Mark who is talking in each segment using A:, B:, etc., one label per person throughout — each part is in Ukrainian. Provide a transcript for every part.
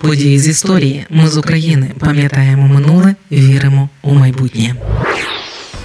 A: Події з історії. Ми з України пам'ятаємо минуле, віримо у майбутнє.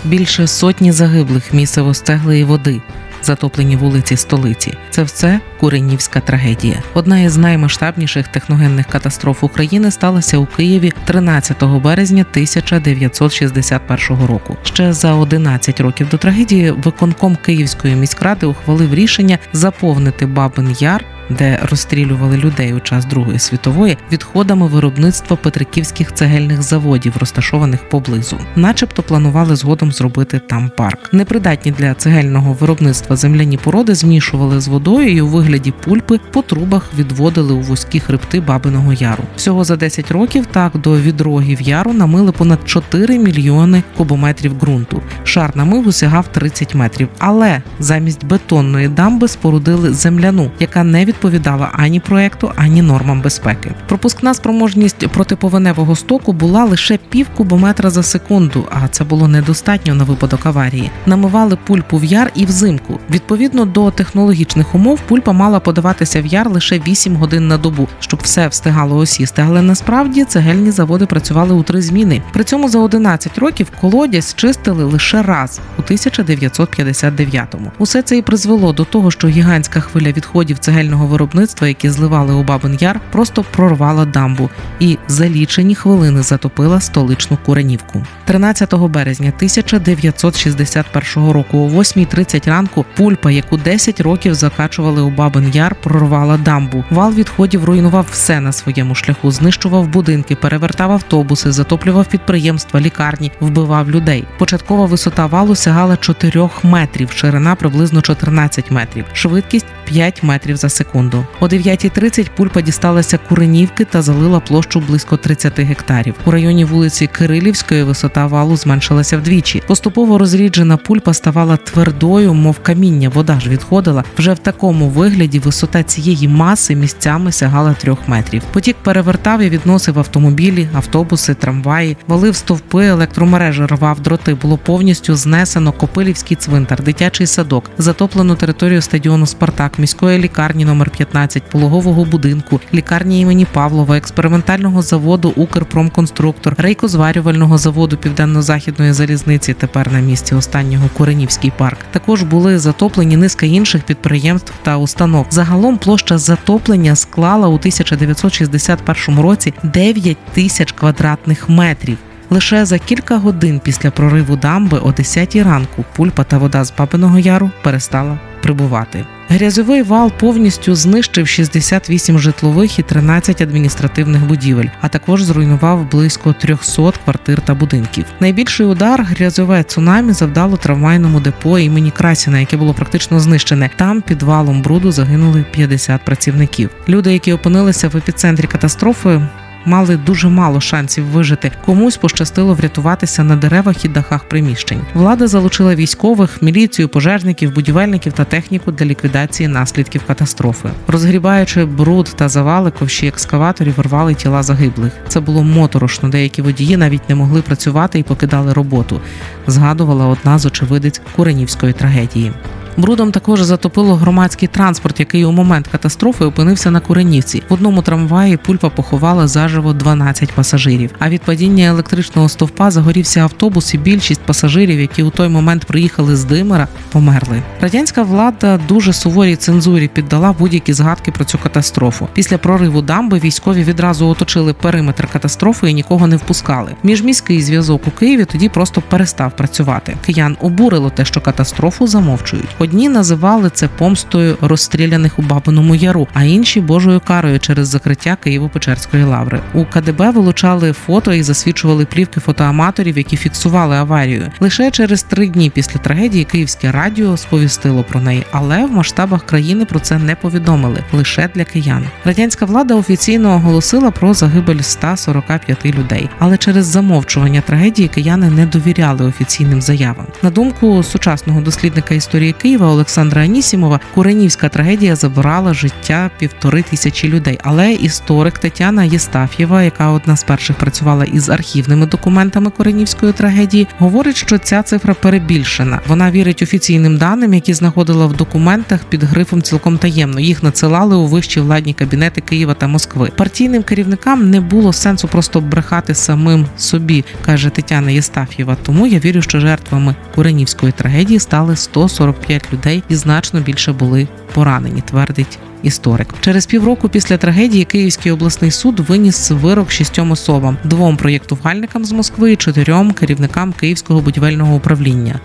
A: Більше сотні загиблих місцево стеглої води. Затоплені вулиці столиці. Це все Куренівська трагедія. Одна із наймасштабніших техногенних катастроф України сталася у Києві 13 березня 1961 року. Ще за 11 років до трагедії виконком Київської міськради ухвалив рішення заповнити Бабин Яр де розстрілювали людей у час Другої світової, відходами виробництва петриківських цегельних заводів, розташованих поблизу, начебто планували згодом зробити там парк. Непридатні для цегельного виробництва земляні породи змішували з водою і у вигляді пульпи по трубах відводили у вузькі хребти Бабиного Яру. Всього за 10 років так до відрогів яру намили понад 4 мільйони кубометрів ґрунту. Шар намиву сягав 30 метрів, але замість бетонної дамби спорудили земляну, яка не від відповідала ані проекту, ані нормам безпеки. Пропускна спроможність протиповеневого стоку була лише пів кубометра за секунду, а це було недостатньо на випадок аварії. Намивали пульпу в яр і взимку. Відповідно до технологічних умов, пульпа мала подаватися в яр лише 8 годин на добу, щоб все встигало осісти. Але насправді цегельні заводи працювали у три зміни. При цьому за 11 років колодязь чистили лише раз у 1959-му. Усе це і призвело до того, що гігантська хвиля відходів цегельного цегельного виробництва, які зливали у Бабин Яр, просто прорвала дамбу і за лічені хвилини затопила столичну Куренівку. 13 березня 1961 року, о 8.30 ранку, пульпа, яку 10 років закачували у Бабин Яр, прорвала дамбу. Вал відходів руйнував все на своєму шляху, знищував будинки, перевертав автобуси, затоплював підприємства, лікарні, вбивав людей. Початкова висота валу сягала 4 метрів, ширина приблизно 14 метрів, швидкість 5 метрів за секунду. О 9.30 пульпа дісталася Куренівки та залила площу близько 30 гектарів. У районі вулиці Кирилівської висота валу зменшилася вдвічі. Поступово розріджена пульпа ставала твердою, мов каміння. Вода ж відходила. Вже в такому вигляді висота цієї маси місцями сягала трьох метрів. Потік перевертав і відносив автомобілі, автобуси, трамваї, валив стовпи, електромережі рвав дроти. Було повністю знесено Копилівський цвинтар, дитячий садок, затоплену територію стадіону Спартак, міської лікарні номер 15 пологового будинку, лікарні імені Павлова, експериментального заводу Укрпромконструктор, рейкозварювального заводу Південно-Західної залізниці. Тепер на місці останнього Куренівський парк. Також були затоплені низка інших підприємств та установ. Загалом площа затоплення склала у 1961 році 9 тисяч квадратних метрів. Лише за кілька годин після прориву дамби о 10 ранку пульпа та вода з Бабиного Яру перестала прибувати. Грязовий вал повністю знищив 68 житлових і 13 адміністративних будівель, а також зруйнував близько 300 квартир та будинків. Найбільший удар грязове цунамі завдало трамвайному депо імені Красіна, яке було практично знищене. Там під валом бруду загинули 50 працівників. Люди, які опинилися в епіцентрі катастрофи, мали дуже мало шансів вижити. Комусь пощастило врятуватися на деревах і дахах приміщень. Влада залучила військових, міліцію, пожежників, будівельників та техніку для ліквідації наслідків катастрофи. Розгрібаючи бруд та завали, ковші екскаваторів рвали тіла загиблих. Це було моторошно. Деякі водії навіть не могли працювати і покидали роботу. Згадувала одна з очевидець Куренівської трагедії. Брудом також затопило громадський транспорт, який у момент катастрофи опинився на Куренівці. В одному трамваї пульпа поховала заживо 12 пасажирів. А від падіння електричного стовпа загорівся автобус, і більшість пасажирів, які у той момент приїхали з Димира, померли. Радянська влада дуже суворій цензурі піддала будь-які згадки про цю катастрофу. Після прориву дамби військові відразу оточили периметр катастрофи і нікого не впускали. Міжміський зв'язок у Києві тоді просто перестав працювати. Киян обурило те, що катастрофу замовчують. Одні називали це помстою розстріляних у Бабиному Яру, а інші Божою карою через закриття Києво-Печерської лаври. У КДБ вилучали фото і засвідчували плівки фотоаматорів, які фіксували аварію. Лише через три дні після трагедії Київське радіо сповістило про неї, але в масштабах країни про це не повідомили лише для киян. Радянська влада офіційно оголосила про загибель 145 людей, але через замовчування трагедії кияни не довіряли офіційним заявам. На думку сучасного дослідника історії Києва, Києва Олександра Анісімова Куренівська трагедія забрала життя півтори тисячі людей. Але історик Тетяна Єстаф'єва, яка одна з перших працювала із архівними документами Куренівської трагедії, говорить, що ця цифра перебільшена. Вона вірить офіційним даним, які знаходила в документах під грифом цілком таємно. Їх надсилали у вищі владні кабінети Києва та Москви. Партійним керівникам не було сенсу просто брехати самим собі, каже Тетяна Єстаф'єва. Тому я вірю, що жертвами Куренівської трагедії стали 145 людей і значно більше були поранені, твердить. Історик через півроку після трагедії Київський обласний суд виніс вирок шістьом особам: двом проєктувальникам з Москви і чотирьом керівникам Київського будівельного управління.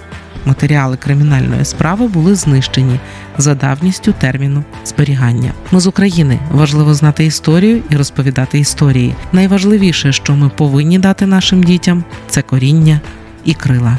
A: Матеріали кримінальної справи були знищені за давністю терміну зберігання. Ми з України важливо знати історію і розповідати історії. Найважливіше, що ми повинні дати нашим дітям, це коріння і крила.